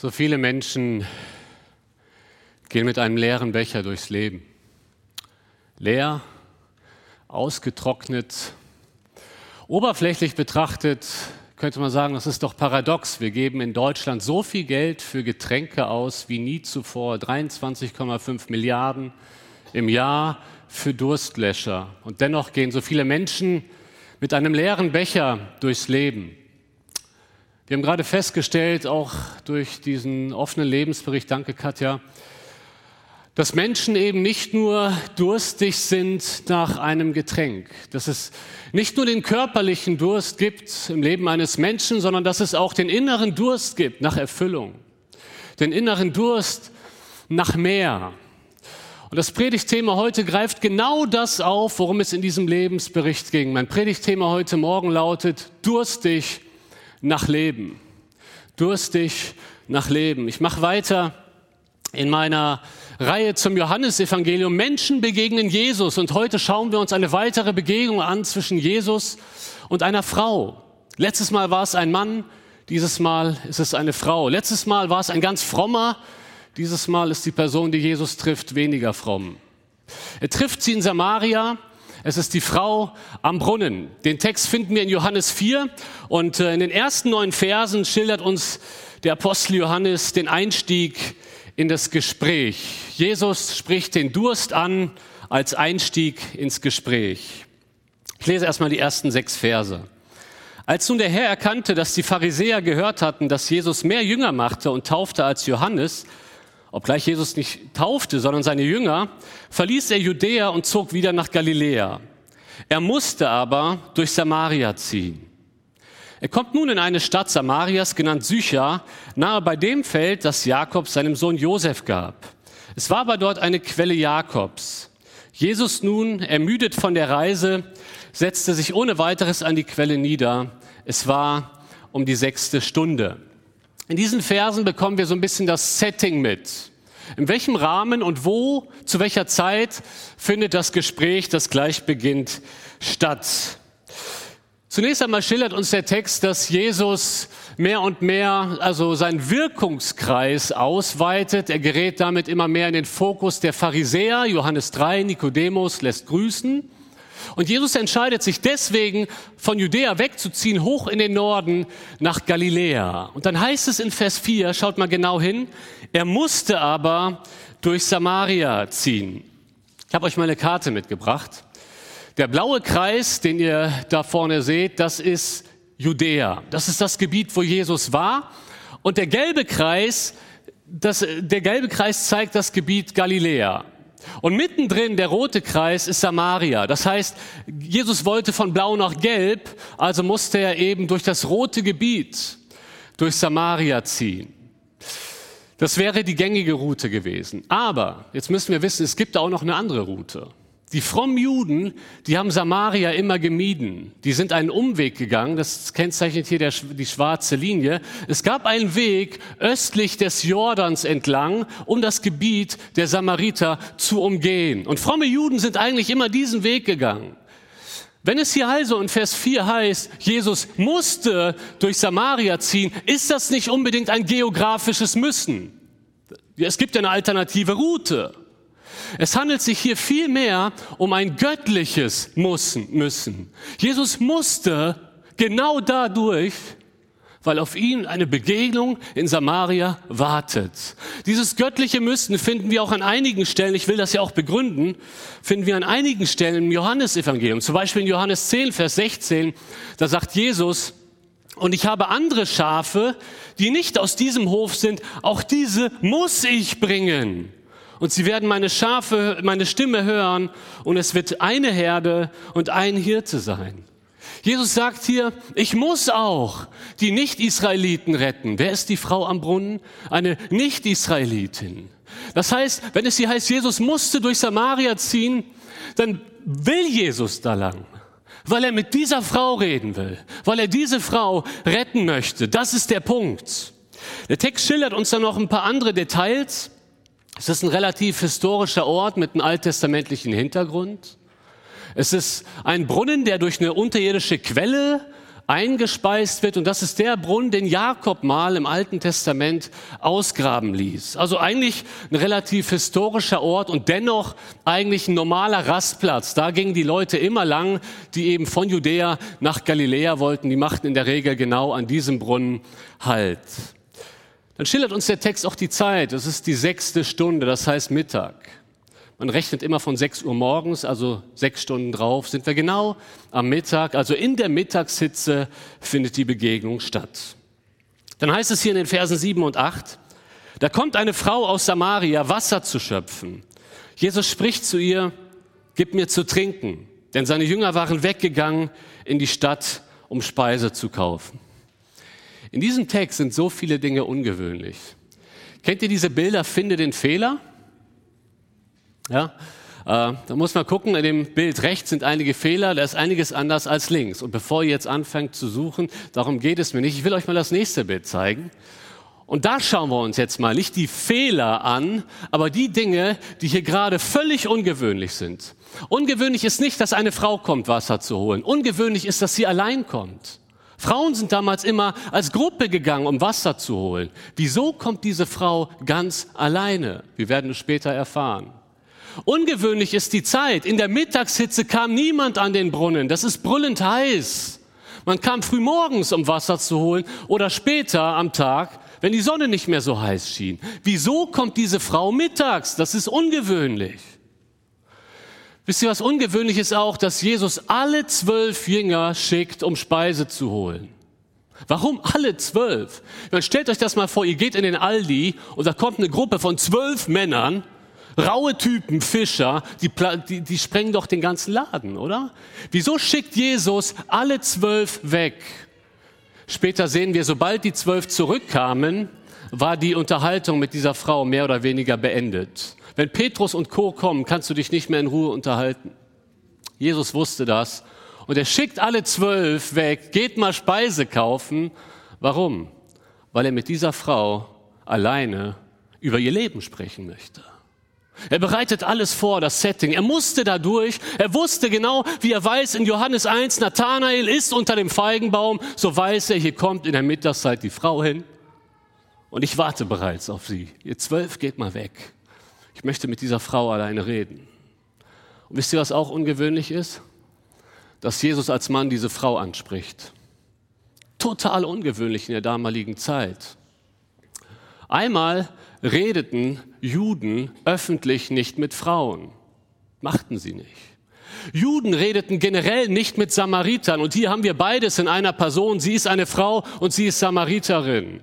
So viele Menschen gehen mit einem leeren Becher durchs Leben. Leer, ausgetrocknet. Oberflächlich betrachtet könnte man sagen, das ist doch paradox. Wir geben in Deutschland so viel Geld für Getränke aus wie nie zuvor. 23,5 Milliarden im Jahr für Durstlöscher. Und dennoch gehen so viele Menschen mit einem leeren Becher durchs Leben. Wir haben gerade festgestellt, auch durch diesen offenen Lebensbericht, danke Katja, dass Menschen eben nicht nur durstig sind nach einem Getränk, dass es nicht nur den körperlichen Durst gibt im Leben eines Menschen, sondern dass es auch den inneren Durst gibt nach Erfüllung, den inneren Durst nach mehr. Und das Predigtthema heute greift genau das auf, worum es in diesem Lebensbericht ging. Mein Predigtthema heute Morgen lautet durstig nach Leben. Durstig nach Leben. Ich mache weiter in meiner Reihe zum Johannesevangelium. Menschen begegnen Jesus und heute schauen wir uns eine weitere Begegnung an zwischen Jesus und einer Frau. Letztes Mal war es ein Mann, dieses Mal ist es eine Frau. Letztes Mal war es ein ganz frommer, dieses Mal ist die Person, die Jesus trifft, weniger fromm. Er trifft sie in Samaria es ist die Frau am Brunnen. Den Text finden wir in Johannes 4 und äh, in den ersten neun Versen schildert uns der Apostel Johannes den Einstieg in das Gespräch. Jesus spricht den Durst an als Einstieg ins Gespräch. Ich lese erstmal die ersten sechs Verse. Als nun der Herr erkannte, dass die Pharisäer gehört hatten, dass Jesus mehr Jünger machte und taufte als Johannes, Obgleich Jesus nicht taufte, sondern seine Jünger, verließ er Judäa und zog wieder nach Galiläa. Er musste aber durch Samaria ziehen. Er kommt nun in eine Stadt Samarias, genannt Sychar, nahe bei dem Feld, das Jakob seinem Sohn Josef gab. Es war aber dort eine Quelle Jakobs. Jesus nun, ermüdet von der Reise, setzte sich ohne weiteres an die Quelle nieder. Es war um die sechste Stunde. In diesen Versen bekommen wir so ein bisschen das Setting mit. In welchem Rahmen und wo, zu welcher Zeit findet das Gespräch, das gleich beginnt, statt? Zunächst einmal schildert uns der Text, dass Jesus mehr und mehr, also seinen Wirkungskreis ausweitet. Er gerät damit immer mehr in den Fokus der Pharisäer. Johannes 3, Nikodemus lässt grüßen. Und Jesus entscheidet sich deswegen, von Judäa wegzuziehen, hoch in den Norden nach Galiläa. Und dann heißt es in Vers 4, schaut mal genau hin, er musste aber durch Samaria ziehen. Ich habe euch mal eine Karte mitgebracht. Der blaue Kreis, den ihr da vorne seht, das ist Judäa. Das ist das Gebiet, wo Jesus war. Und der gelbe Kreis, das, der gelbe Kreis zeigt das Gebiet Galiläa. Und mittendrin, der rote Kreis, ist Samaria. Das heißt, Jesus wollte von blau nach gelb, also musste er eben durch das rote Gebiet, durch Samaria ziehen. Das wäre die gängige Route gewesen. Aber jetzt müssen wir wissen, es gibt auch noch eine andere Route. Die frommen Juden, die haben Samaria immer gemieden. Die sind einen Umweg gegangen, das kennzeichnet hier der, die schwarze Linie. Es gab einen Weg östlich des Jordans entlang, um das Gebiet der Samariter zu umgehen. Und fromme Juden sind eigentlich immer diesen Weg gegangen. Wenn es hier also in Vers 4 heißt, Jesus musste durch Samaria ziehen, ist das nicht unbedingt ein geografisches Müssen. Es gibt eine alternative Route. Es handelt sich hier vielmehr um ein göttliches Mussen, Müssen. Jesus musste genau dadurch, weil auf ihn eine Begegnung in Samaria wartet. Dieses göttliche Müssen finden wir auch an einigen Stellen, ich will das ja auch begründen, finden wir an einigen Stellen im Johannesevangelium. Zum Beispiel in Johannes 10, Vers 16, da sagt Jesus, und ich habe andere Schafe, die nicht aus diesem Hof sind, auch diese muss ich bringen und sie werden meine Schafe, meine Stimme hören und es wird eine Herde und ein Hirte sein. Jesus sagt hier, ich muss auch die Nicht-Israeliten retten. Wer ist die Frau am Brunnen? Eine Nicht-Israelitin. Das heißt, wenn es hier heißt, Jesus musste durch Samaria ziehen, dann will Jesus da lang, weil er mit dieser Frau reden will, weil er diese Frau retten möchte. Das ist der Punkt. Der Text schildert uns dann noch ein paar andere Details. Es ist ein relativ historischer Ort mit einem alttestamentlichen Hintergrund. Es ist ein Brunnen, der durch eine unterirdische Quelle eingespeist wird. Und das ist der Brunnen, den Jakob mal im Alten Testament ausgraben ließ. Also eigentlich ein relativ historischer Ort und dennoch eigentlich ein normaler Rastplatz. Da gingen die Leute immer lang, die eben von Judäa nach Galiläa wollten. Die machten in der Regel genau an diesem Brunnen Halt. Dann schildert uns der Text auch die Zeit. Es ist die sechste Stunde, das heißt Mittag. Man rechnet immer von 6 Uhr morgens, also sechs Stunden drauf, sind wir genau am Mittag, also in der Mittagshitze findet die Begegnung statt. Dann heißt es hier in den Versen 7 und 8, da kommt eine Frau aus Samaria, Wasser zu schöpfen. Jesus spricht zu ihr, gib mir zu trinken, denn seine Jünger waren weggegangen in die Stadt, um Speise zu kaufen. In diesem Text sind so viele Dinge ungewöhnlich. Kennt ihr diese Bilder, finde den Fehler? Ja, äh, da muss man gucken, in dem Bild rechts sind einige Fehler, da ist einiges anders als links. Und bevor ihr jetzt anfängt zu suchen, darum geht es mir nicht. Ich will euch mal das nächste Bild zeigen. Und da schauen wir uns jetzt mal nicht die Fehler an, aber die Dinge, die hier gerade völlig ungewöhnlich sind. Ungewöhnlich ist nicht, dass eine Frau kommt, Wasser zu holen. Ungewöhnlich ist, dass sie allein kommt. Frauen sind damals immer als Gruppe gegangen, um Wasser zu holen. Wieso kommt diese Frau ganz alleine? Wir werden es später erfahren. Ungewöhnlich ist die Zeit. In der Mittagshitze kam niemand an den Brunnen. Das ist brüllend heiß. Man kam früh morgens, um Wasser zu holen oder später am Tag, wenn die Sonne nicht mehr so heiß schien. Wieso kommt diese Frau mittags? Das ist ungewöhnlich. Wisst ihr, was ungewöhnlich ist auch, dass Jesus alle zwölf Jünger schickt, um Speise zu holen. Warum alle zwölf? Dann stellt euch das mal vor, ihr geht in den Aldi und da kommt eine Gruppe von zwölf Männern raue Typen, Fischer, die, die, die sprengen doch den ganzen Laden, oder? Wieso schickt Jesus alle zwölf weg? Später sehen wir, sobald die zwölf zurückkamen, war die Unterhaltung mit dieser Frau mehr oder weniger beendet. Wenn Petrus und Co. kommen, kannst du dich nicht mehr in Ruhe unterhalten. Jesus wusste das und er schickt alle zwölf weg, geht mal Speise kaufen. Warum? Weil er mit dieser Frau alleine über ihr Leben sprechen möchte. Er bereitet alles vor, das Setting. Er musste da durch. Er wusste genau, wie er weiß, in Johannes 1, Nathanael ist unter dem Feigenbaum. So weiß er, hier kommt in der Mittagszeit die Frau hin. Und ich warte bereits auf sie. Ihr zwölf geht mal weg. Ich möchte mit dieser Frau alleine reden. Und wisst ihr, was auch ungewöhnlich ist? Dass Jesus als Mann diese Frau anspricht. Total ungewöhnlich in der damaligen Zeit. Einmal redeten Juden öffentlich nicht mit Frauen. Machten sie nicht. Juden redeten generell nicht mit Samaritern. Und hier haben wir beides in einer Person. Sie ist eine Frau und sie ist Samariterin.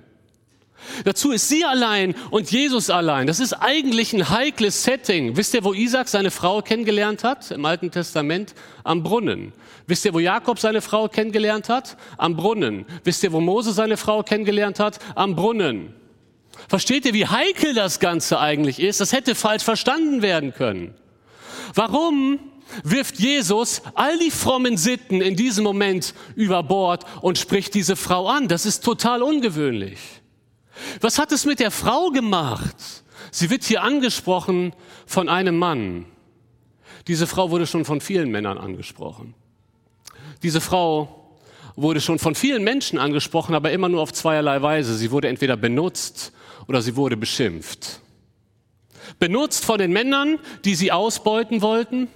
Dazu ist sie allein und Jesus allein. Das ist eigentlich ein heikles Setting. Wisst ihr, wo Isaac seine Frau kennengelernt hat? Im Alten Testament? Am Brunnen. Wisst ihr, wo Jakob seine Frau kennengelernt hat? Am Brunnen. Wisst ihr, wo Mose seine Frau kennengelernt hat? Am Brunnen. Versteht ihr, wie heikel das Ganze eigentlich ist? Das hätte falsch verstanden werden können. Warum wirft Jesus all die frommen Sitten in diesem Moment über Bord und spricht diese Frau an? Das ist total ungewöhnlich. Was hat es mit der Frau gemacht? Sie wird hier angesprochen von einem Mann. Diese Frau wurde schon von vielen Männern angesprochen. Diese Frau wurde schon von vielen Menschen angesprochen, aber immer nur auf zweierlei Weise. Sie wurde entweder benutzt oder sie wurde beschimpft. Benutzt von den Männern, die sie ausbeuten wollten.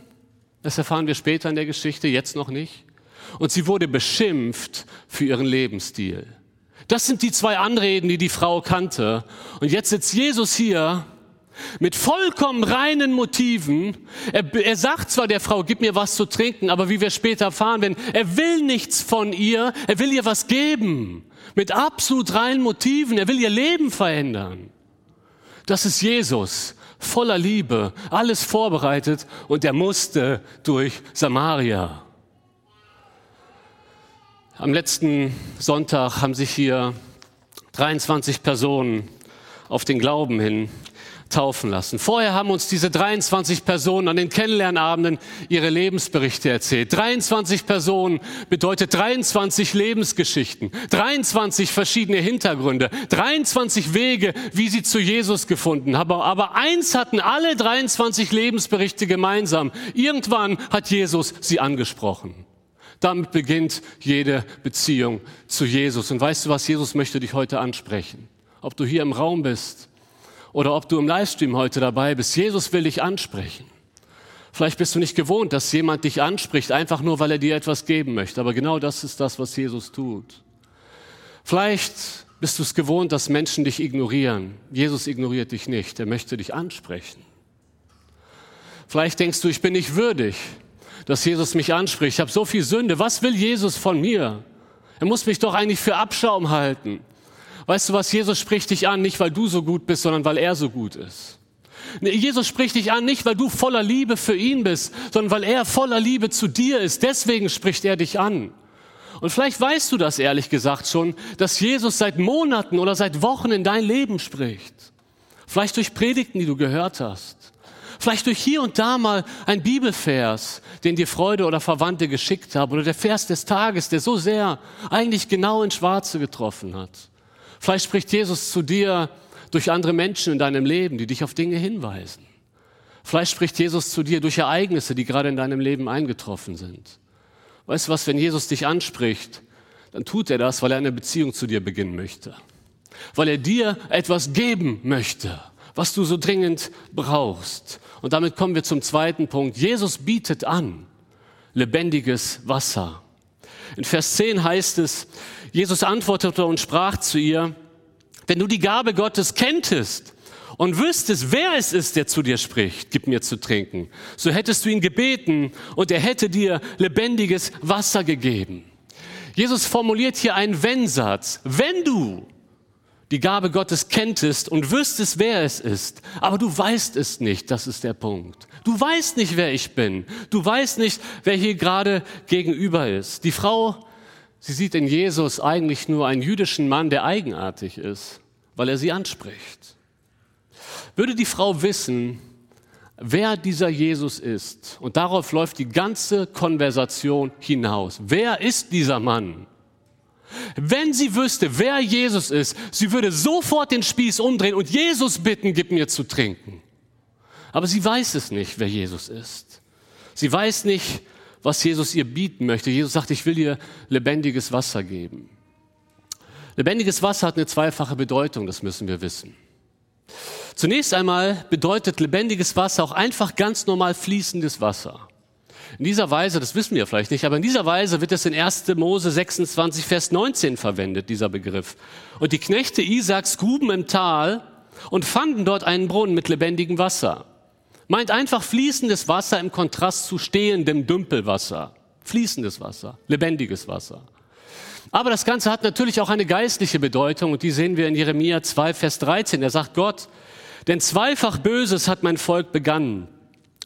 Das erfahren wir später in der Geschichte, jetzt noch nicht. Und sie wurde beschimpft für ihren Lebensstil. Das sind die zwei Anreden, die die Frau kannte. Und jetzt sitzt Jesus hier mit vollkommen reinen Motiven. Er, er, sagt zwar der Frau, gib mir was zu trinken, aber wie wir später erfahren werden, er will nichts von ihr, er will ihr was geben. Mit absolut reinen Motiven, er will ihr Leben verändern. Das ist Jesus, voller Liebe, alles vorbereitet und er musste durch Samaria. Am letzten Sonntag haben sich hier 23 Personen auf den Glauben hin taufen lassen. Vorher haben uns diese 23 Personen an den Kennenlernabenden ihre Lebensberichte erzählt. 23 Personen bedeutet 23 Lebensgeschichten, 23 verschiedene Hintergründe, 23 Wege, wie sie zu Jesus gefunden haben. Aber eins hatten alle 23 Lebensberichte gemeinsam. Irgendwann hat Jesus sie angesprochen. Damit beginnt jede Beziehung zu Jesus. Und weißt du was, Jesus möchte dich heute ansprechen. Ob du hier im Raum bist oder ob du im Livestream heute dabei bist. Jesus will dich ansprechen. Vielleicht bist du nicht gewohnt, dass jemand dich anspricht, einfach nur, weil er dir etwas geben möchte. Aber genau das ist das, was Jesus tut. Vielleicht bist du es gewohnt, dass Menschen dich ignorieren. Jesus ignoriert dich nicht. Er möchte dich ansprechen. Vielleicht denkst du, ich bin nicht würdig dass Jesus mich anspricht. Ich habe so viel Sünde. Was will Jesus von mir? Er muss mich doch eigentlich für Abschaum halten. Weißt du was? Jesus spricht dich an, nicht weil du so gut bist, sondern weil er so gut ist. Jesus spricht dich an, nicht weil du voller Liebe für ihn bist, sondern weil er voller Liebe zu dir ist. Deswegen spricht er dich an. Und vielleicht weißt du das ehrlich gesagt schon, dass Jesus seit Monaten oder seit Wochen in dein Leben spricht. Vielleicht durch Predigten, die du gehört hast. Vielleicht durch hier und da mal ein Bibelvers, den dir Freude oder Verwandte geschickt haben, oder der Vers des Tages, der so sehr eigentlich genau ins Schwarze getroffen hat. Vielleicht spricht Jesus zu dir durch andere Menschen in deinem Leben, die dich auf Dinge hinweisen. Vielleicht spricht Jesus zu dir durch Ereignisse, die gerade in deinem Leben eingetroffen sind. Weißt du was, wenn Jesus dich anspricht, dann tut er das, weil er eine Beziehung zu dir beginnen möchte. Weil er dir etwas geben möchte, was du so dringend brauchst. Und damit kommen wir zum zweiten Punkt. Jesus bietet an lebendiges Wasser. In Vers 10 heißt es, Jesus antwortete und sprach zu ihr, wenn du die Gabe Gottes kenntest und wüsstest, wer es ist, der zu dir spricht, gib mir zu trinken, so hättest du ihn gebeten und er hätte dir lebendiges Wasser gegeben. Jesus formuliert hier einen Wenn-Satz. Wenn du die Gabe Gottes kenntest und wüsstest, wer es ist, aber du weißt es nicht, das ist der Punkt. Du weißt nicht, wer ich bin. Du weißt nicht, wer hier gerade gegenüber ist. Die Frau, sie sieht in Jesus eigentlich nur einen jüdischen Mann, der eigenartig ist, weil er sie anspricht. Würde die Frau wissen, wer dieser Jesus ist, und darauf läuft die ganze Konversation hinaus. Wer ist dieser Mann? Wenn sie wüsste, wer Jesus ist, sie würde sofort den Spieß umdrehen und Jesus bitten, gib mir zu trinken. Aber sie weiß es nicht, wer Jesus ist. Sie weiß nicht, was Jesus ihr bieten möchte. Jesus sagt, ich will ihr lebendiges Wasser geben. Lebendiges Wasser hat eine zweifache Bedeutung, das müssen wir wissen. Zunächst einmal bedeutet lebendiges Wasser auch einfach ganz normal fließendes Wasser. In dieser Weise, das wissen wir vielleicht nicht, aber in dieser Weise wird es in 1. Mose 26, Vers 19 verwendet, dieser Begriff. Und die Knechte Isaaks gruben im Tal und fanden dort einen Brunnen mit lebendigem Wasser. Meint einfach fließendes Wasser im Kontrast zu stehendem Dümpelwasser. Fließendes Wasser, lebendiges Wasser. Aber das Ganze hat natürlich auch eine geistliche Bedeutung und die sehen wir in Jeremia 2, Vers 13. Er sagt Gott, denn zweifach Böses hat mein Volk begangen.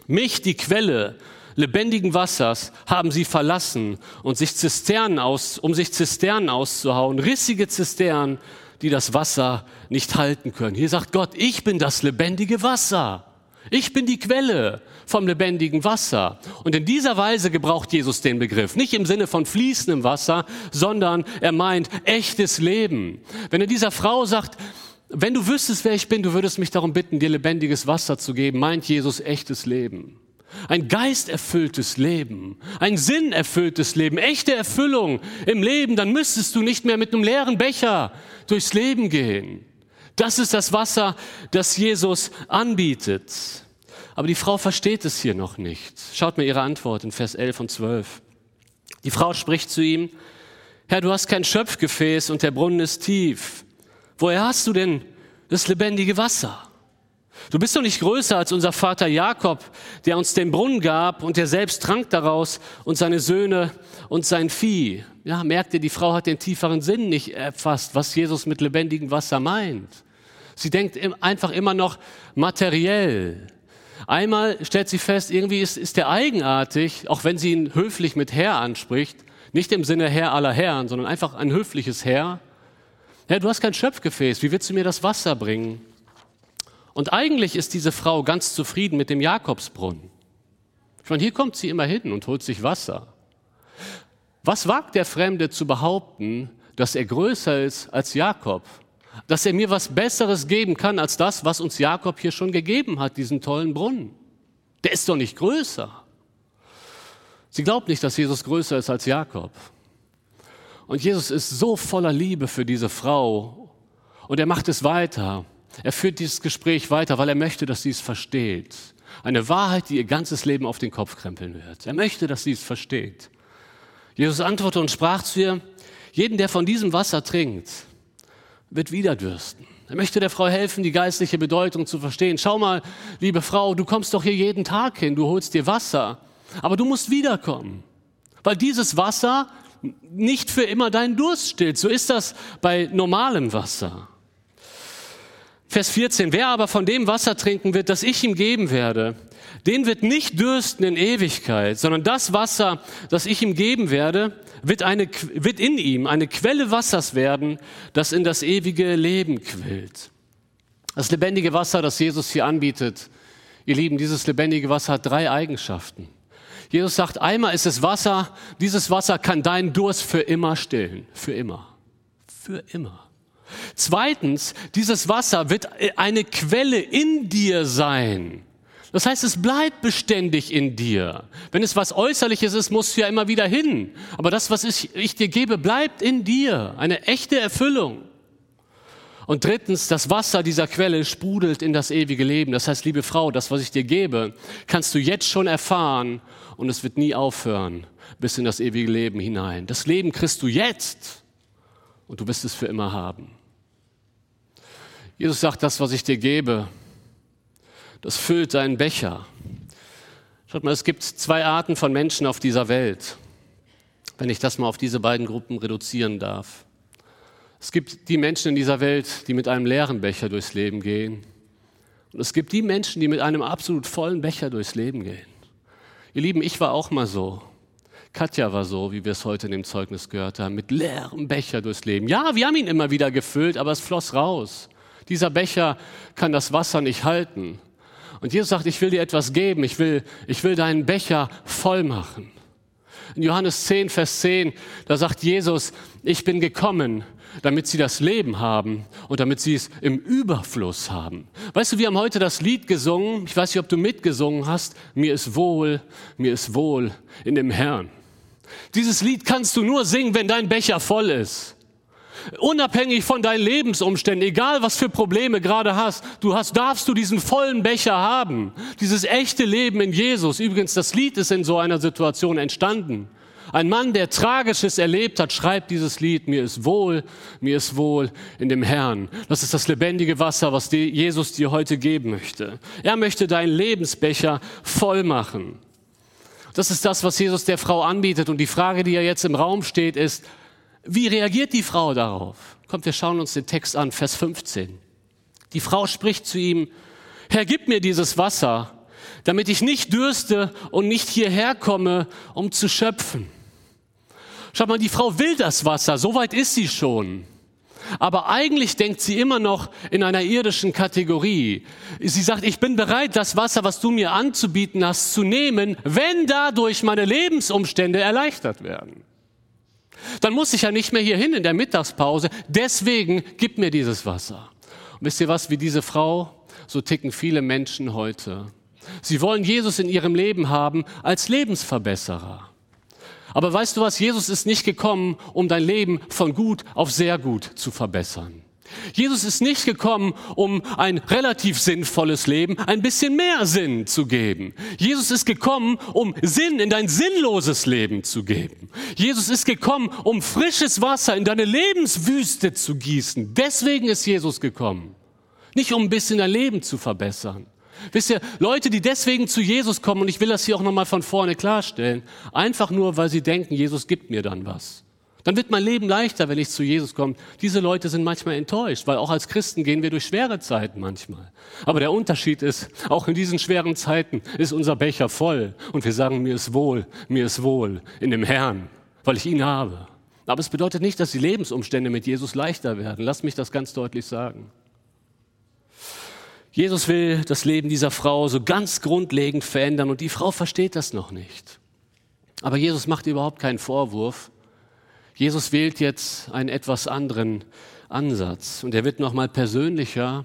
Mich, die Quelle, lebendigen Wassers haben sie verlassen und sich Zisternen aus, um sich Zisternen auszuhauen, rissige Zisternen, die das Wasser nicht halten können. Hier sagt Gott, ich bin das lebendige Wasser. Ich bin die Quelle vom lebendigen Wasser. Und in dieser Weise gebraucht Jesus den Begriff. Nicht im Sinne von fließendem Wasser, sondern er meint echtes Leben. Wenn er dieser Frau sagt, wenn du wüsstest, wer ich bin, du würdest mich darum bitten, dir lebendiges Wasser zu geben, meint Jesus echtes Leben ein geisterfülltes Leben, ein sinnerfülltes Leben, echte Erfüllung im Leben, dann müsstest du nicht mehr mit einem leeren Becher durchs Leben gehen. Das ist das Wasser, das Jesus anbietet. Aber die Frau versteht es hier noch nicht. Schaut mir ihre Antwort in Vers 11 und 12. Die Frau spricht zu ihm, Herr, du hast kein Schöpfgefäß und der Brunnen ist tief. Woher hast du denn das lebendige Wasser? Du bist doch nicht größer als unser Vater Jakob, der uns den Brunnen gab und der selbst trank daraus und seine Söhne und sein Vieh. Ja, merkt ihr, die Frau hat den tieferen Sinn nicht erfasst, was Jesus mit lebendigem Wasser meint. Sie denkt einfach immer noch materiell. Einmal stellt sie fest, irgendwie ist, ist der eigenartig, auch wenn sie ihn höflich mit Herr anspricht, nicht im Sinne Herr aller Herren, sondern einfach ein höfliches Herr. Herr, du hast kein Schöpfgefäß, wie willst du mir das Wasser bringen? Und eigentlich ist diese Frau ganz zufrieden mit dem Jakobsbrunnen. Ich meine, hier kommt sie immer hin und holt sich Wasser. Was wagt der Fremde zu behaupten, dass er größer ist als Jakob? Dass er mir was Besseres geben kann als das, was uns Jakob hier schon gegeben hat, diesen tollen Brunnen? Der ist doch nicht größer. Sie glaubt nicht, dass Jesus größer ist als Jakob. Und Jesus ist so voller Liebe für diese Frau. Und er macht es weiter. Er führt dieses Gespräch weiter, weil er möchte, dass sie es versteht. Eine Wahrheit, die ihr ganzes Leben auf den Kopf krempeln wird. Er möchte, dass sie es versteht. Jesus antwortete und sprach zu ihr, jeden, der von diesem Wasser trinkt, wird wieder dürsten. Er möchte der Frau helfen, die geistliche Bedeutung zu verstehen. Schau mal, liebe Frau, du kommst doch hier jeden Tag hin, du holst dir Wasser, aber du musst wiederkommen, weil dieses Wasser nicht für immer deinen Durst stillt. So ist das bei normalem Wasser. Vers 14, wer aber von dem Wasser trinken wird, das ich ihm geben werde, den wird nicht dürsten in Ewigkeit, sondern das Wasser, das ich ihm geben werde, wird, eine, wird in ihm eine Quelle Wassers werden, das in das ewige Leben quillt. Das lebendige Wasser, das Jesus hier anbietet, ihr Lieben, dieses lebendige Wasser hat drei Eigenschaften. Jesus sagt, einmal ist es Wasser, dieses Wasser kann deinen Durst für immer stillen, für immer, für immer. Zweitens, dieses Wasser wird eine Quelle in dir sein. Das heißt, es bleibt beständig in dir. Wenn es was Äußerliches ist, musst du ja immer wieder hin. Aber das, was ich, ich dir gebe, bleibt in dir. Eine echte Erfüllung. Und drittens, das Wasser dieser Quelle sprudelt in das ewige Leben. Das heißt, liebe Frau, das, was ich dir gebe, kannst du jetzt schon erfahren und es wird nie aufhören bis in das ewige Leben hinein. Das Leben kriegst du jetzt und du wirst es für immer haben. Jesus sagt, das, was ich dir gebe, das füllt deinen Becher. Schaut mal, es gibt zwei Arten von Menschen auf dieser Welt, wenn ich das mal auf diese beiden Gruppen reduzieren darf. Es gibt die Menschen in dieser Welt, die mit einem leeren Becher durchs Leben gehen. Und es gibt die Menschen, die mit einem absolut vollen Becher durchs Leben gehen. Ihr Lieben, ich war auch mal so. Katja war so, wie wir es heute in dem Zeugnis gehört haben, mit leerem Becher durchs Leben. Ja, wir haben ihn immer wieder gefüllt, aber es floss raus. Dieser Becher kann das Wasser nicht halten. Und Jesus sagt, ich will dir etwas geben, ich will, ich will deinen Becher voll machen. In Johannes 10, Vers 10, da sagt Jesus, ich bin gekommen, damit sie das Leben haben und damit sie es im Überfluss haben. Weißt du, wir haben heute das Lied gesungen, ich weiß nicht, ob du mitgesungen hast, mir ist wohl, mir ist wohl in dem Herrn. Dieses Lied kannst du nur singen, wenn dein Becher voll ist. Unabhängig von deinen Lebensumständen, egal was für Probleme gerade hast, du hast, darfst du diesen vollen Becher haben. Dieses echte Leben in Jesus. Übrigens, das Lied ist in so einer Situation entstanden. Ein Mann, der Tragisches erlebt hat, schreibt dieses Lied, mir ist wohl, mir ist wohl in dem Herrn. Das ist das lebendige Wasser, was Jesus dir heute geben möchte. Er möchte deinen Lebensbecher voll machen. Das ist das, was Jesus der Frau anbietet. Und die Frage, die ja jetzt im Raum steht, ist, wie reagiert die Frau darauf? Kommt, wir schauen uns den Text an, Vers 15. Die Frau spricht zu ihm, Herr, gib mir dieses Wasser, damit ich nicht dürste und nicht hierher komme, um zu schöpfen. Schaut mal, die Frau will das Wasser, so weit ist sie schon. Aber eigentlich denkt sie immer noch in einer irdischen Kategorie. Sie sagt, ich bin bereit, das Wasser, was du mir anzubieten hast, zu nehmen, wenn dadurch meine Lebensumstände erleichtert werden. Dann muss ich ja nicht mehr hier hin in der Mittagspause. Deswegen gib mir dieses Wasser. Und wisst ihr was, wie diese Frau, so ticken viele Menschen heute. Sie wollen Jesus in ihrem Leben haben als Lebensverbesserer. Aber weißt du was, Jesus ist nicht gekommen, um dein Leben von gut auf sehr gut zu verbessern. Jesus ist nicht gekommen, um ein relativ sinnvolles Leben ein bisschen mehr Sinn zu geben. Jesus ist gekommen, um Sinn in dein sinnloses Leben zu geben. Jesus ist gekommen, um frisches Wasser in deine Lebenswüste zu gießen. Deswegen ist Jesus gekommen. Nicht um ein bisschen dein Leben zu verbessern. Wisst ihr, Leute, die deswegen zu Jesus kommen, und ich will das hier auch nochmal von vorne klarstellen, einfach nur, weil sie denken, Jesus gibt mir dann was. Dann wird mein Leben leichter, wenn ich zu Jesus komme. Diese Leute sind manchmal enttäuscht, weil auch als Christen gehen wir durch schwere Zeiten manchmal. Aber der Unterschied ist, auch in diesen schweren Zeiten ist unser Becher voll und wir sagen, mir ist wohl, mir ist wohl in dem Herrn, weil ich ihn habe. Aber es bedeutet nicht, dass die Lebensumstände mit Jesus leichter werden. Lass mich das ganz deutlich sagen. Jesus will das Leben dieser Frau so ganz grundlegend verändern und die Frau versteht das noch nicht. Aber Jesus macht überhaupt keinen Vorwurf, Jesus wählt jetzt einen etwas anderen Ansatz und er wird nochmal persönlicher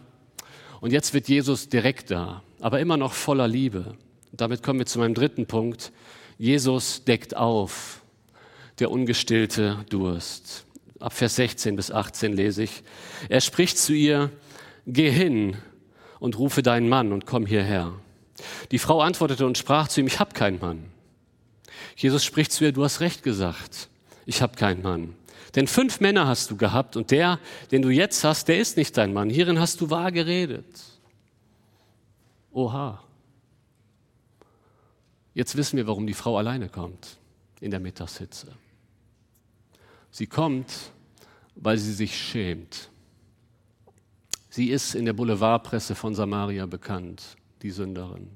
und jetzt wird Jesus direkter, aber immer noch voller Liebe. Und damit kommen wir zu meinem dritten Punkt. Jesus deckt auf, der ungestillte Durst. Ab Vers 16 bis 18 lese ich. Er spricht zu ihr, geh hin und rufe deinen Mann und komm hierher. Die Frau antwortete und sprach zu ihm, ich habe keinen Mann. Jesus spricht zu ihr, du hast recht gesagt, ich habe keinen Mann. Denn fünf Männer hast du gehabt und der, den du jetzt hast, der ist nicht dein Mann. Hierin hast du wahr geredet. Oha. Jetzt wissen wir, warum die Frau alleine kommt in der Mittagshitze. Sie kommt, weil sie sich schämt. Sie ist in der Boulevardpresse von Samaria bekannt, die Sünderin.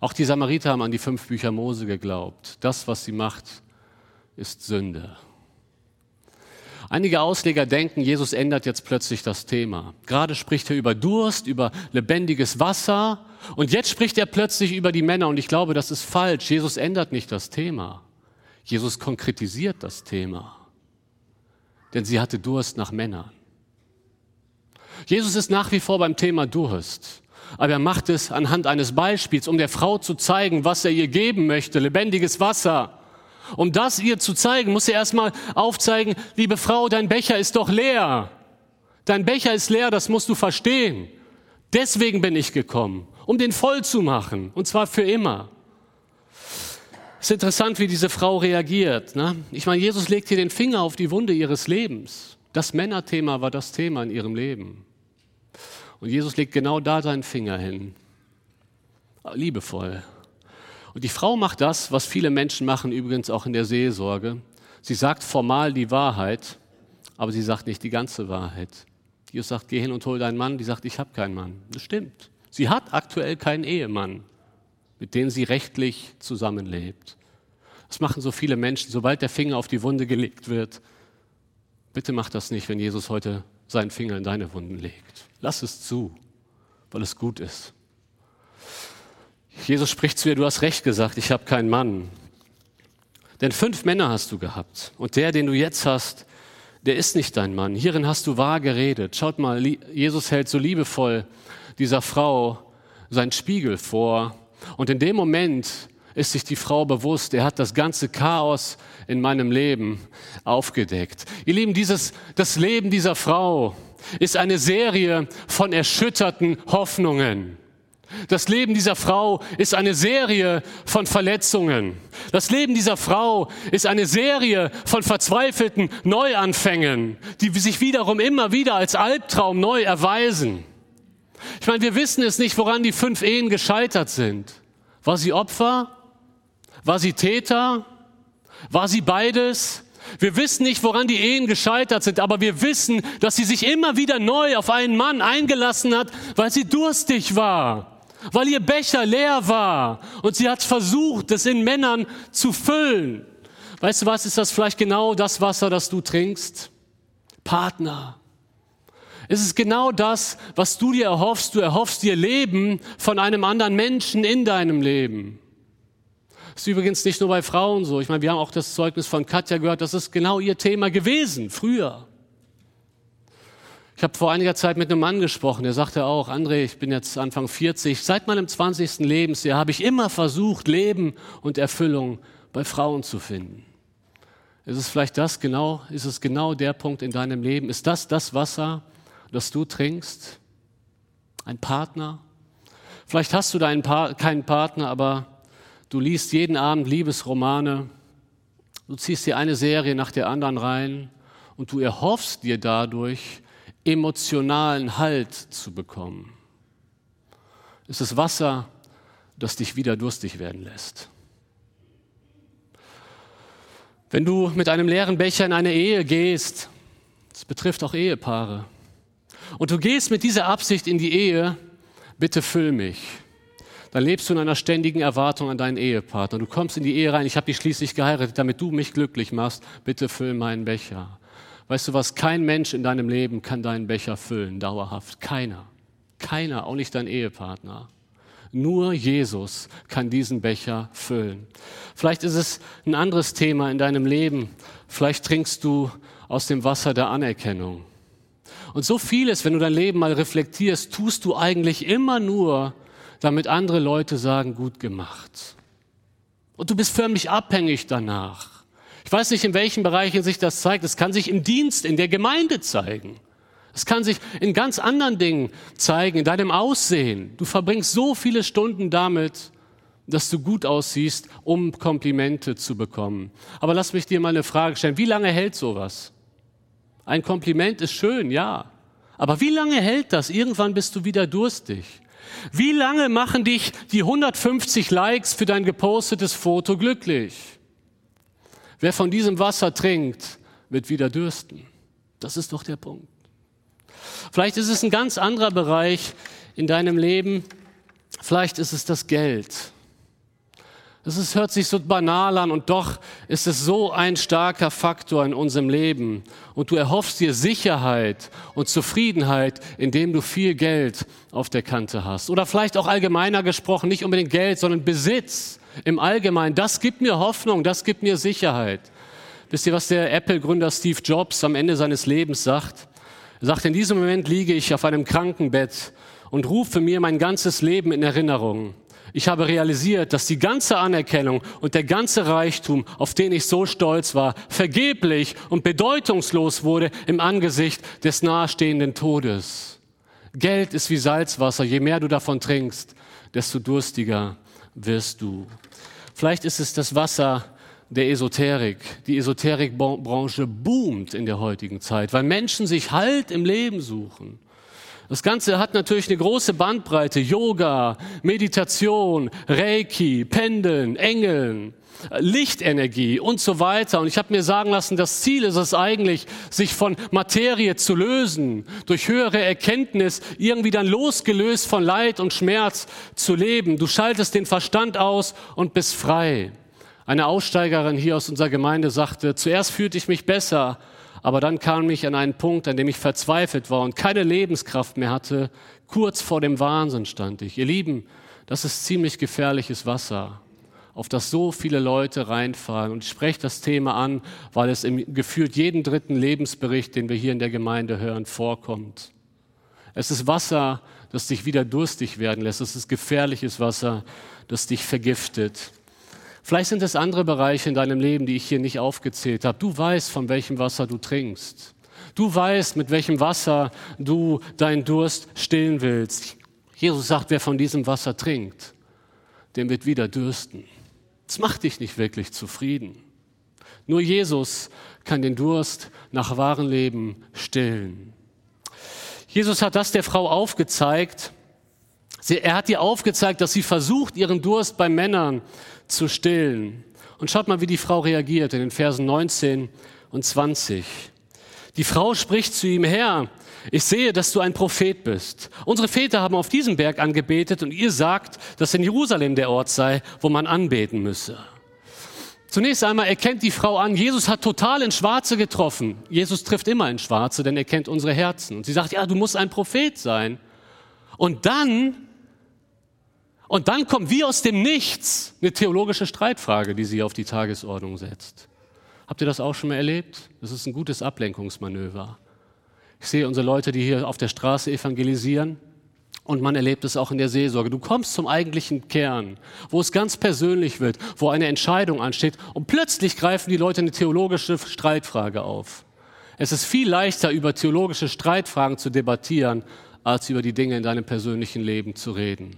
Auch die Samariter haben an die fünf Bücher Mose geglaubt. Das, was sie macht, ist Sünde. Einige Ausleger denken, Jesus ändert jetzt plötzlich das Thema. Gerade spricht er über Durst, über lebendiges Wasser und jetzt spricht er plötzlich über die Männer und ich glaube, das ist falsch. Jesus ändert nicht das Thema. Jesus konkretisiert das Thema. Denn sie hatte Durst nach Männern. Jesus ist nach wie vor beim Thema Durst. Aber er macht es anhand eines Beispiels, um der Frau zu zeigen, was er ihr geben möchte, lebendiges Wasser. Um das ihr zu zeigen, muss er erstmal aufzeigen, liebe Frau, dein Becher ist doch leer. Dein Becher ist leer, das musst du verstehen. Deswegen bin ich gekommen, um den voll zu machen, und zwar für immer. Es ist interessant, wie diese Frau reagiert. Ne? Ich meine, Jesus legt hier den Finger auf die Wunde ihres Lebens. Das Männerthema war das Thema in ihrem Leben. Und Jesus legt genau da seinen Finger hin. Liebevoll. Und die Frau macht das, was viele Menschen machen, übrigens auch in der Seelsorge. Sie sagt formal die Wahrheit, aber sie sagt nicht die ganze Wahrheit. Jesus sagt, geh hin und hol deinen Mann. Die sagt, ich habe keinen Mann. Das stimmt. Sie hat aktuell keinen Ehemann, mit dem sie rechtlich zusammenlebt. Das machen so viele Menschen, sobald der Finger auf die Wunde gelegt wird. Bitte mach das nicht, wenn Jesus heute seinen Finger in deine Wunden legt. Lass es zu, weil es gut ist. Jesus spricht zu ihr, du hast recht gesagt, ich habe keinen Mann. Denn fünf Männer hast du gehabt und der, den du jetzt hast, der ist nicht dein Mann. Hierin hast du wahr geredet. Schaut mal, Jesus hält so liebevoll dieser Frau seinen Spiegel vor. Und in dem Moment ist sich die Frau bewusst, er hat das ganze Chaos in meinem Leben aufgedeckt. Ihr Lieben, dieses, das Leben dieser Frau ist eine Serie von erschütterten Hoffnungen. Das Leben dieser Frau ist eine Serie von Verletzungen. Das Leben dieser Frau ist eine Serie von verzweifelten Neuanfängen, die sich wiederum immer wieder als Albtraum neu erweisen. Ich meine, wir wissen es nicht, woran die fünf Ehen gescheitert sind. War sie Opfer? War sie Täter? War sie beides? Wir wissen nicht, woran die Ehen gescheitert sind, aber wir wissen, dass sie sich immer wieder neu auf einen Mann eingelassen hat, weil sie durstig war weil ihr Becher leer war und sie hat versucht, es in Männern zu füllen. Weißt du was, ist das vielleicht genau das Wasser, das du trinkst? Partner. Es ist genau das, was du dir erhoffst. Du erhoffst dir Leben von einem anderen Menschen in deinem Leben. Das ist übrigens nicht nur bei Frauen so. Ich meine, wir haben auch das Zeugnis von Katja gehört, das ist genau ihr Thema gewesen, früher. Ich habe vor einiger Zeit mit einem Mann gesprochen, der sagte auch, André, ich bin jetzt Anfang 40, seit meinem 20. Lebensjahr habe ich immer versucht, Leben und Erfüllung bei Frauen zu finden. Ist es vielleicht das genau, ist es genau der Punkt in deinem Leben? Ist das das Wasser, das du trinkst? Ein Partner? Vielleicht hast du deinen pa keinen Partner, aber du liest jeden Abend Liebesromane, du ziehst dir eine Serie nach der anderen rein und du erhoffst dir dadurch, emotionalen Halt zu bekommen. Es ist Wasser, das dich wieder durstig werden lässt. Wenn du mit einem leeren Becher in eine Ehe gehst, das betrifft auch Ehepaare, und du gehst mit dieser Absicht in die Ehe, bitte füll mich, dann lebst du in einer ständigen Erwartung an deinen Ehepartner. Du kommst in die Ehe rein, ich habe dich schließlich geheiratet, damit du mich glücklich machst, bitte füll meinen Becher. Weißt du was, kein Mensch in deinem Leben kann deinen Becher füllen, dauerhaft. Keiner. Keiner, auch nicht dein Ehepartner. Nur Jesus kann diesen Becher füllen. Vielleicht ist es ein anderes Thema in deinem Leben. Vielleicht trinkst du aus dem Wasser der Anerkennung. Und so vieles, wenn du dein Leben mal reflektierst, tust du eigentlich immer nur, damit andere Leute sagen, gut gemacht. Und du bist förmlich abhängig danach. Ich weiß nicht, in welchen Bereichen sich das zeigt. Es kann sich im Dienst, in der Gemeinde zeigen. Es kann sich in ganz anderen Dingen zeigen, in deinem Aussehen. Du verbringst so viele Stunden damit, dass du gut aussiehst, um Komplimente zu bekommen. Aber lass mich dir mal eine Frage stellen. Wie lange hält sowas? Ein Kompliment ist schön, ja. Aber wie lange hält das? Irgendwann bist du wieder durstig. Wie lange machen dich die 150 Likes für dein gepostetes Foto glücklich? Wer von diesem Wasser trinkt, wird wieder dürsten. Das ist doch der Punkt. Vielleicht ist es ein ganz anderer Bereich in deinem Leben. Vielleicht ist es das Geld. Das hört sich so banal an und doch ist es so ein starker Faktor in unserem Leben. Und du erhoffst dir Sicherheit und Zufriedenheit, indem du viel Geld auf der Kante hast. Oder vielleicht auch allgemeiner gesprochen, nicht unbedingt Geld, sondern Besitz im Allgemeinen. Das gibt mir Hoffnung, das gibt mir Sicherheit. Wisst ihr, was der Apple-Gründer Steve Jobs am Ende seines Lebens sagt? Er sagt, in diesem Moment liege ich auf einem Krankenbett und rufe mir mein ganzes Leben in Erinnerung. Ich habe realisiert, dass die ganze Anerkennung und der ganze Reichtum, auf den ich so stolz war, vergeblich und bedeutungslos wurde im Angesicht des nahestehenden Todes. Geld ist wie Salzwasser. Je mehr du davon trinkst, desto durstiger wirst du. Vielleicht ist es das Wasser der Esoterik. Die Esoterikbranche boomt in der heutigen Zeit, weil Menschen sich Halt im Leben suchen. Das Ganze hat natürlich eine große Bandbreite. Yoga, Meditation, Reiki, Pendeln, Engeln, Lichtenergie und so weiter. Und ich habe mir sagen lassen, das Ziel ist es eigentlich, sich von Materie zu lösen, durch höhere Erkenntnis irgendwie dann losgelöst von Leid und Schmerz zu leben. Du schaltest den Verstand aus und bist frei. Eine Aussteigerin hier aus unserer Gemeinde sagte, zuerst fühlte ich mich besser, aber dann kam ich an einen Punkt, an dem ich verzweifelt war und keine Lebenskraft mehr hatte. Kurz vor dem Wahnsinn stand ich. Ihr Lieben, das ist ziemlich gefährliches Wasser, auf das so viele Leute reinfallen. Und ich spreche das Thema an, weil es im gefühlt jeden dritten Lebensbericht, den wir hier in der Gemeinde hören, vorkommt. Es ist Wasser, das dich wieder durstig werden lässt. Es ist gefährliches Wasser, das dich vergiftet. Vielleicht sind es andere Bereiche in deinem Leben, die ich hier nicht aufgezählt habe. Du weißt, von welchem Wasser du trinkst. Du weißt, mit welchem Wasser du deinen Durst stillen willst. Jesus sagt, wer von diesem Wasser trinkt, der wird wieder dürsten. Das macht dich nicht wirklich zufrieden. Nur Jesus kann den Durst nach wahrem Leben stillen. Jesus hat das der Frau aufgezeigt. Er hat ihr aufgezeigt, dass sie versucht, ihren Durst bei Männern zu stillen. Und schaut mal, wie die Frau reagiert in den Versen 19 und 20. Die Frau spricht zu ihm, Herr, ich sehe, dass du ein Prophet bist. Unsere Väter haben auf diesem Berg angebetet und ihr sagt, dass in Jerusalem der Ort sei, wo man anbeten müsse. Zunächst einmal erkennt die Frau an, Jesus hat total in Schwarze getroffen. Jesus trifft immer in Schwarze, denn er kennt unsere Herzen. Und sie sagt, ja, du musst ein Prophet sein. Und dann und dann kommt wie aus dem Nichts eine theologische Streitfrage, die sie auf die Tagesordnung setzt. Habt ihr das auch schon mal erlebt? Das ist ein gutes Ablenkungsmanöver. Ich sehe unsere Leute, die hier auf der Straße evangelisieren. Und man erlebt es auch in der Seelsorge. Du kommst zum eigentlichen Kern, wo es ganz persönlich wird, wo eine Entscheidung ansteht und plötzlich greifen die Leute eine theologische Streitfrage auf. Es ist viel leichter, über theologische Streitfragen zu debattieren, als über die Dinge in deinem persönlichen Leben zu reden.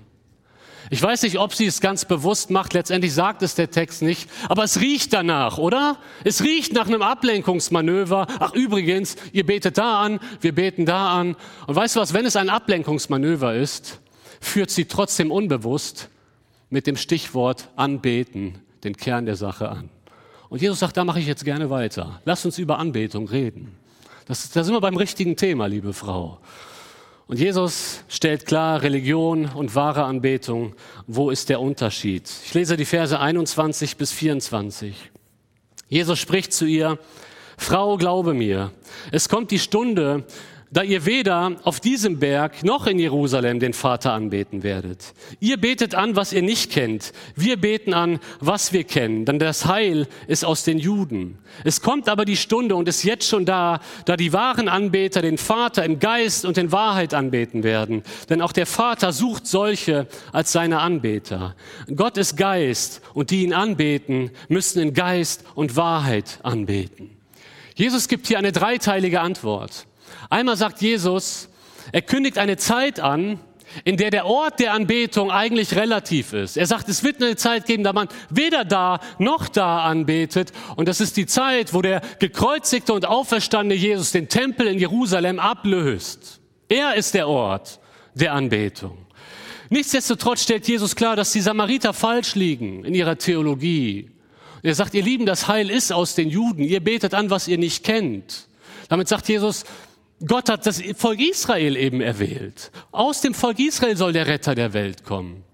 Ich weiß nicht, ob sie es ganz bewusst macht, letztendlich sagt es der Text nicht, aber es riecht danach, oder? Es riecht nach einem Ablenkungsmanöver. Ach übrigens, ihr betet da an, wir beten da an. Und weißt du was, wenn es ein Ablenkungsmanöver ist, führt sie trotzdem unbewusst mit dem Stichwort anbeten den Kern der Sache an. Und Jesus sagt, da mache ich jetzt gerne weiter. Lass uns über Anbetung reden. Das, da sind wir beim richtigen Thema, liebe Frau. Und Jesus stellt klar, Religion und wahre Anbetung, wo ist der Unterschied? Ich lese die Verse 21 bis 24. Jesus spricht zu ihr, Frau, glaube mir, es kommt die Stunde, da ihr weder auf diesem Berg noch in Jerusalem den Vater anbeten werdet. Ihr betet an, was ihr nicht kennt. Wir beten an, was wir kennen, denn das Heil ist aus den Juden. Es kommt aber die Stunde und ist jetzt schon da, da die wahren Anbeter den Vater im Geist und in Wahrheit anbeten werden. Denn auch der Vater sucht solche als seine Anbeter. Gott ist Geist und die ihn anbeten, müssen in Geist und Wahrheit anbeten. Jesus gibt hier eine dreiteilige Antwort. Einmal sagt Jesus, er kündigt eine Zeit an, in der der Ort der Anbetung eigentlich relativ ist. Er sagt, es wird eine Zeit geben, da man weder da noch da anbetet. Und das ist die Zeit, wo der gekreuzigte und auferstandene Jesus den Tempel in Jerusalem ablöst. Er ist der Ort der Anbetung. Nichtsdestotrotz stellt Jesus klar, dass die Samariter falsch liegen in ihrer Theologie. Er sagt, ihr Lieben, das Heil ist aus den Juden. Ihr betet an, was ihr nicht kennt. Damit sagt Jesus, Gott hat das Volk Israel eben erwählt. Aus dem Volk Israel soll der Retter der Welt kommen.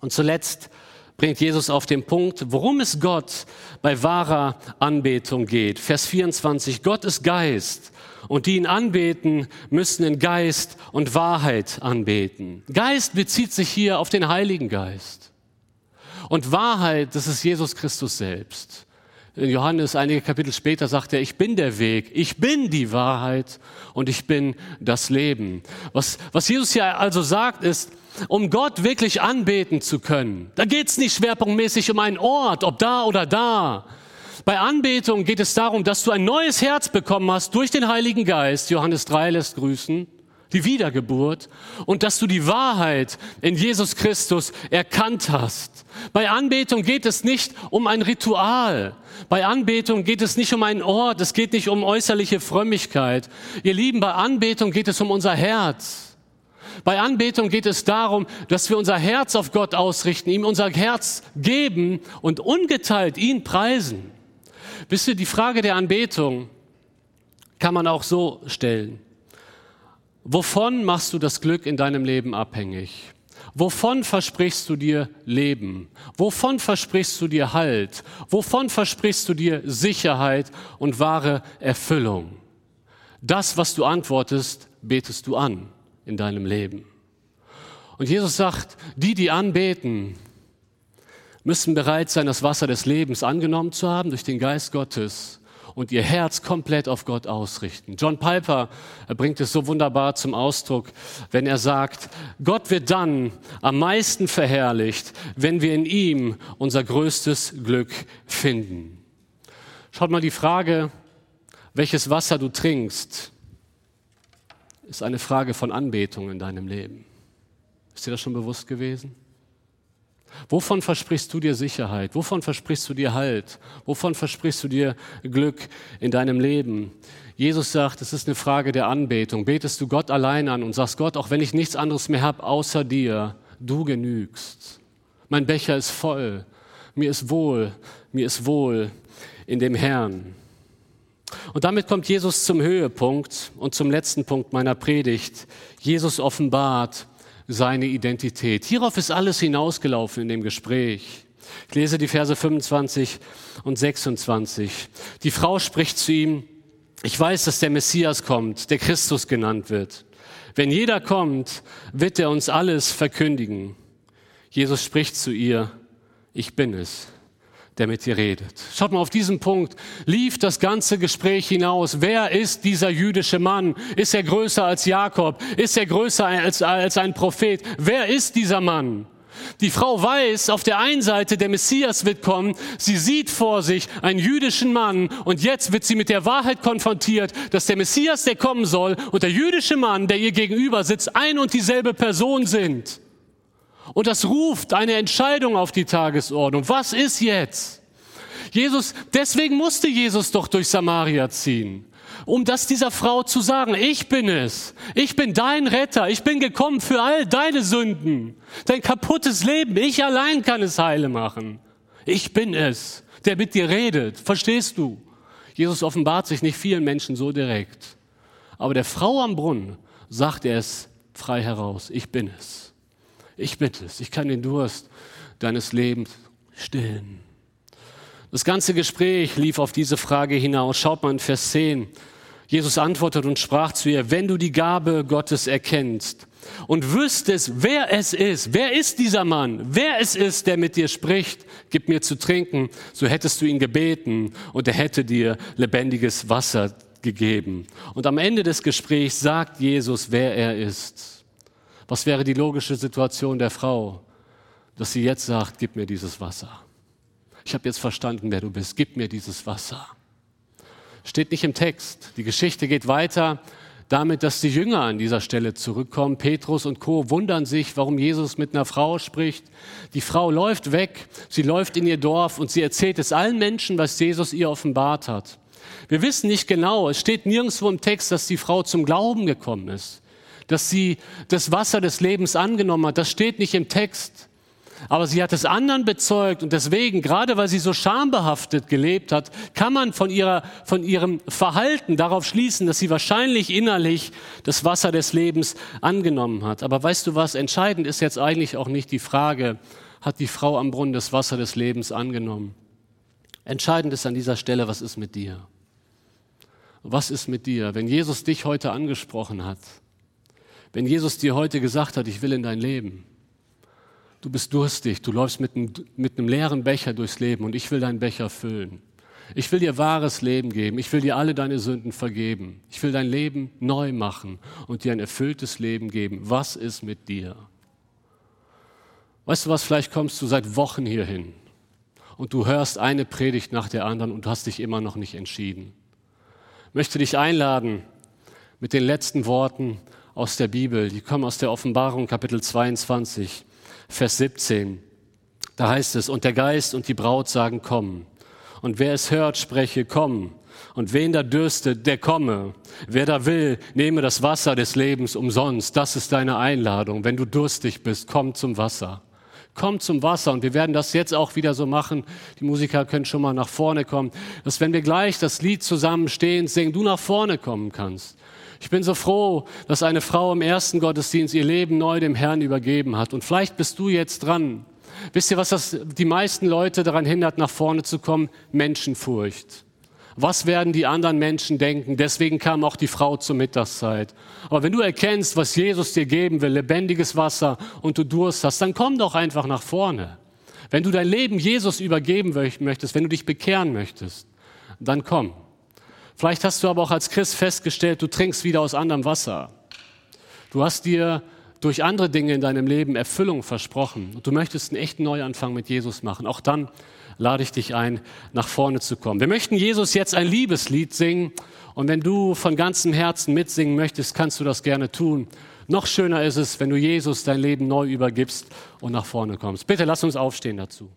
Und zuletzt bringt Jesus auf den Punkt, worum es Gott bei wahrer Anbetung geht. Vers 24, Gott ist Geist und die ihn anbeten, müssen in Geist und Wahrheit anbeten. Geist bezieht sich hier auf den Heiligen Geist. Und Wahrheit, das ist Jesus Christus selbst. Johannes einige Kapitel später sagt er, ich bin der Weg, ich bin die Wahrheit und ich bin das Leben. Was, was Jesus hier also sagt ist, um Gott wirklich anbeten zu können, da geht es nicht schwerpunktmäßig um einen Ort, ob da oder da. Bei Anbetung geht es darum, dass du ein neues Herz bekommen hast durch den Heiligen Geist, Johannes 3 lässt grüßen, die Wiedergeburt und dass du die Wahrheit in Jesus Christus erkannt hast. Bei Anbetung geht es nicht um ein Ritual. Bei Anbetung geht es nicht um einen Ort. Es geht nicht um äußerliche Frömmigkeit. Ihr Lieben, bei Anbetung geht es um unser Herz. Bei Anbetung geht es darum, dass wir unser Herz auf Gott ausrichten, ihm unser Herz geben und ungeteilt ihn preisen. Wisst ihr, die Frage der Anbetung kann man auch so stellen. Wovon machst du das Glück in deinem Leben abhängig? Wovon versprichst du dir Leben? Wovon versprichst du dir Halt? Wovon versprichst du dir Sicherheit und wahre Erfüllung? Das, was du antwortest, betest du an in deinem Leben. Und Jesus sagt, die, die anbeten, müssen bereit sein, das Wasser des Lebens angenommen zu haben durch den Geist Gottes und ihr Herz komplett auf Gott ausrichten. John Piper bringt es so wunderbar zum Ausdruck, wenn er sagt, Gott wird dann am meisten verherrlicht, wenn wir in ihm unser größtes Glück finden. Schaut mal die Frage, welches Wasser du trinkst, ist eine Frage von Anbetung in deinem Leben. Ist dir das schon bewusst gewesen? Wovon versprichst du dir Sicherheit? Wovon versprichst du dir Halt? Wovon versprichst du dir Glück in deinem Leben? Jesus sagt, es ist eine Frage der Anbetung. Betest du Gott allein an und sagst, Gott, auch wenn ich nichts anderes mehr habe außer dir, du genügst. Mein Becher ist voll. Mir ist wohl. Mir ist wohl in dem Herrn. Und damit kommt Jesus zum Höhepunkt und zum letzten Punkt meiner Predigt. Jesus offenbart, seine Identität. Hierauf ist alles hinausgelaufen in dem Gespräch. Ich lese die Verse 25 und 26. Die Frau spricht zu ihm, ich weiß, dass der Messias kommt, der Christus genannt wird. Wenn jeder kommt, wird er uns alles verkündigen. Jesus spricht zu ihr, ich bin es der mit dir redet. Schaut mal, auf diesen Punkt lief das ganze Gespräch hinaus. Wer ist dieser jüdische Mann? Ist er größer als Jakob? Ist er größer als, als ein Prophet? Wer ist dieser Mann? Die Frau weiß auf der einen Seite, der Messias wird kommen. Sie sieht vor sich einen jüdischen Mann und jetzt wird sie mit der Wahrheit konfrontiert, dass der Messias, der kommen soll, und der jüdische Mann, der ihr gegenüber sitzt, ein und dieselbe Person sind. Und das ruft eine Entscheidung auf die Tagesordnung. Was ist jetzt? Jesus, deswegen musste Jesus doch durch Samaria ziehen, um das dieser Frau zu sagen, ich bin es, ich bin dein Retter, ich bin gekommen für all deine Sünden, dein kaputtes Leben, ich allein kann es heile machen. Ich bin es, der mit dir redet, verstehst du? Jesus offenbart sich nicht vielen Menschen so direkt, aber der Frau am Brunnen sagt er es frei heraus, ich bin es. Ich bitte es, ich kann den Durst deines Lebens stillen. Das ganze Gespräch lief auf diese Frage hinaus. Schaut mal in Vers 10. Jesus antwortet und sprach zu ihr, wenn du die Gabe Gottes erkennst und wüsstest, wer es ist, wer ist dieser Mann, wer es ist, der mit dir spricht, gib mir zu trinken, so hättest du ihn gebeten und er hätte dir lebendiges Wasser gegeben. Und am Ende des Gesprächs sagt Jesus, wer er ist. Was wäre die logische Situation der Frau, dass sie jetzt sagt, gib mir dieses Wasser. Ich habe jetzt verstanden, wer du bist, gib mir dieses Wasser. Steht nicht im Text. Die Geschichte geht weiter damit, dass die Jünger an dieser Stelle zurückkommen. Petrus und Co. wundern sich, warum Jesus mit einer Frau spricht. Die Frau läuft weg, sie läuft in ihr Dorf und sie erzählt es allen Menschen, was Jesus ihr offenbart hat. Wir wissen nicht genau, es steht nirgendwo im Text, dass die Frau zum Glauben gekommen ist, dass sie das Wasser des Lebens angenommen hat. Das steht nicht im Text. Aber sie hat es anderen bezeugt und deswegen, gerade weil sie so schambehaftet gelebt hat, kann man von, ihrer, von ihrem Verhalten darauf schließen, dass sie wahrscheinlich innerlich das Wasser des Lebens angenommen hat. Aber weißt du was, entscheidend ist jetzt eigentlich auch nicht die Frage, hat die Frau am Brunnen das Wasser des Lebens angenommen? Entscheidend ist an dieser Stelle, was ist mit dir? Was ist mit dir, wenn Jesus dich heute angesprochen hat? Wenn Jesus dir heute gesagt hat, ich will in dein Leben? du bist durstig, du läufst mit einem, mit einem leeren Becher durchs Leben und ich will deinen Becher füllen. Ich will dir wahres Leben geben. Ich will dir alle deine Sünden vergeben. Ich will dein Leben neu machen und dir ein erfülltes Leben geben. Was ist mit dir? Weißt du was, vielleicht kommst du seit Wochen hierhin und du hörst eine Predigt nach der anderen und hast dich immer noch nicht entschieden. Ich möchte dich einladen mit den letzten Worten aus der Bibel. Die kommen aus der Offenbarung Kapitel 22. Vers 17. Da heißt es, und der Geist und die Braut sagen, komm. Und wer es hört, spreche, komm. Und wen da dürstet, der komme. Wer da will, nehme das Wasser des Lebens umsonst. Das ist deine Einladung. Wenn du durstig bist, komm zum Wasser. Komm zum Wasser. Und wir werden das jetzt auch wieder so machen. Die Musiker können schon mal nach vorne kommen. Dass wenn wir gleich das Lied zusammen stehen, singen, du nach vorne kommen kannst. Ich bin so froh, dass eine Frau im ersten Gottesdienst ihr Leben neu dem Herrn übergeben hat. Und vielleicht bist du jetzt dran. Wisst ihr, was das die meisten Leute daran hindert, nach vorne zu kommen? Menschenfurcht. Was werden die anderen Menschen denken? Deswegen kam auch die Frau zur Mittagszeit. Aber wenn du erkennst, was Jesus dir geben will, lebendiges Wasser und du Durst hast, dann komm doch einfach nach vorne. Wenn du dein Leben Jesus übergeben möchtest, wenn du dich bekehren möchtest, dann komm. Vielleicht hast du aber auch als Christ festgestellt, du trinkst wieder aus anderem Wasser. Du hast dir durch andere Dinge in deinem Leben Erfüllung versprochen und du möchtest einen echten Neuanfang mit Jesus machen. Auch dann lade ich dich ein, nach vorne zu kommen. Wir möchten Jesus jetzt ein Liebeslied singen und wenn du von ganzem Herzen mitsingen möchtest, kannst du das gerne tun. Noch schöner ist es, wenn du Jesus dein Leben neu übergibst und nach vorne kommst. Bitte lass uns aufstehen dazu.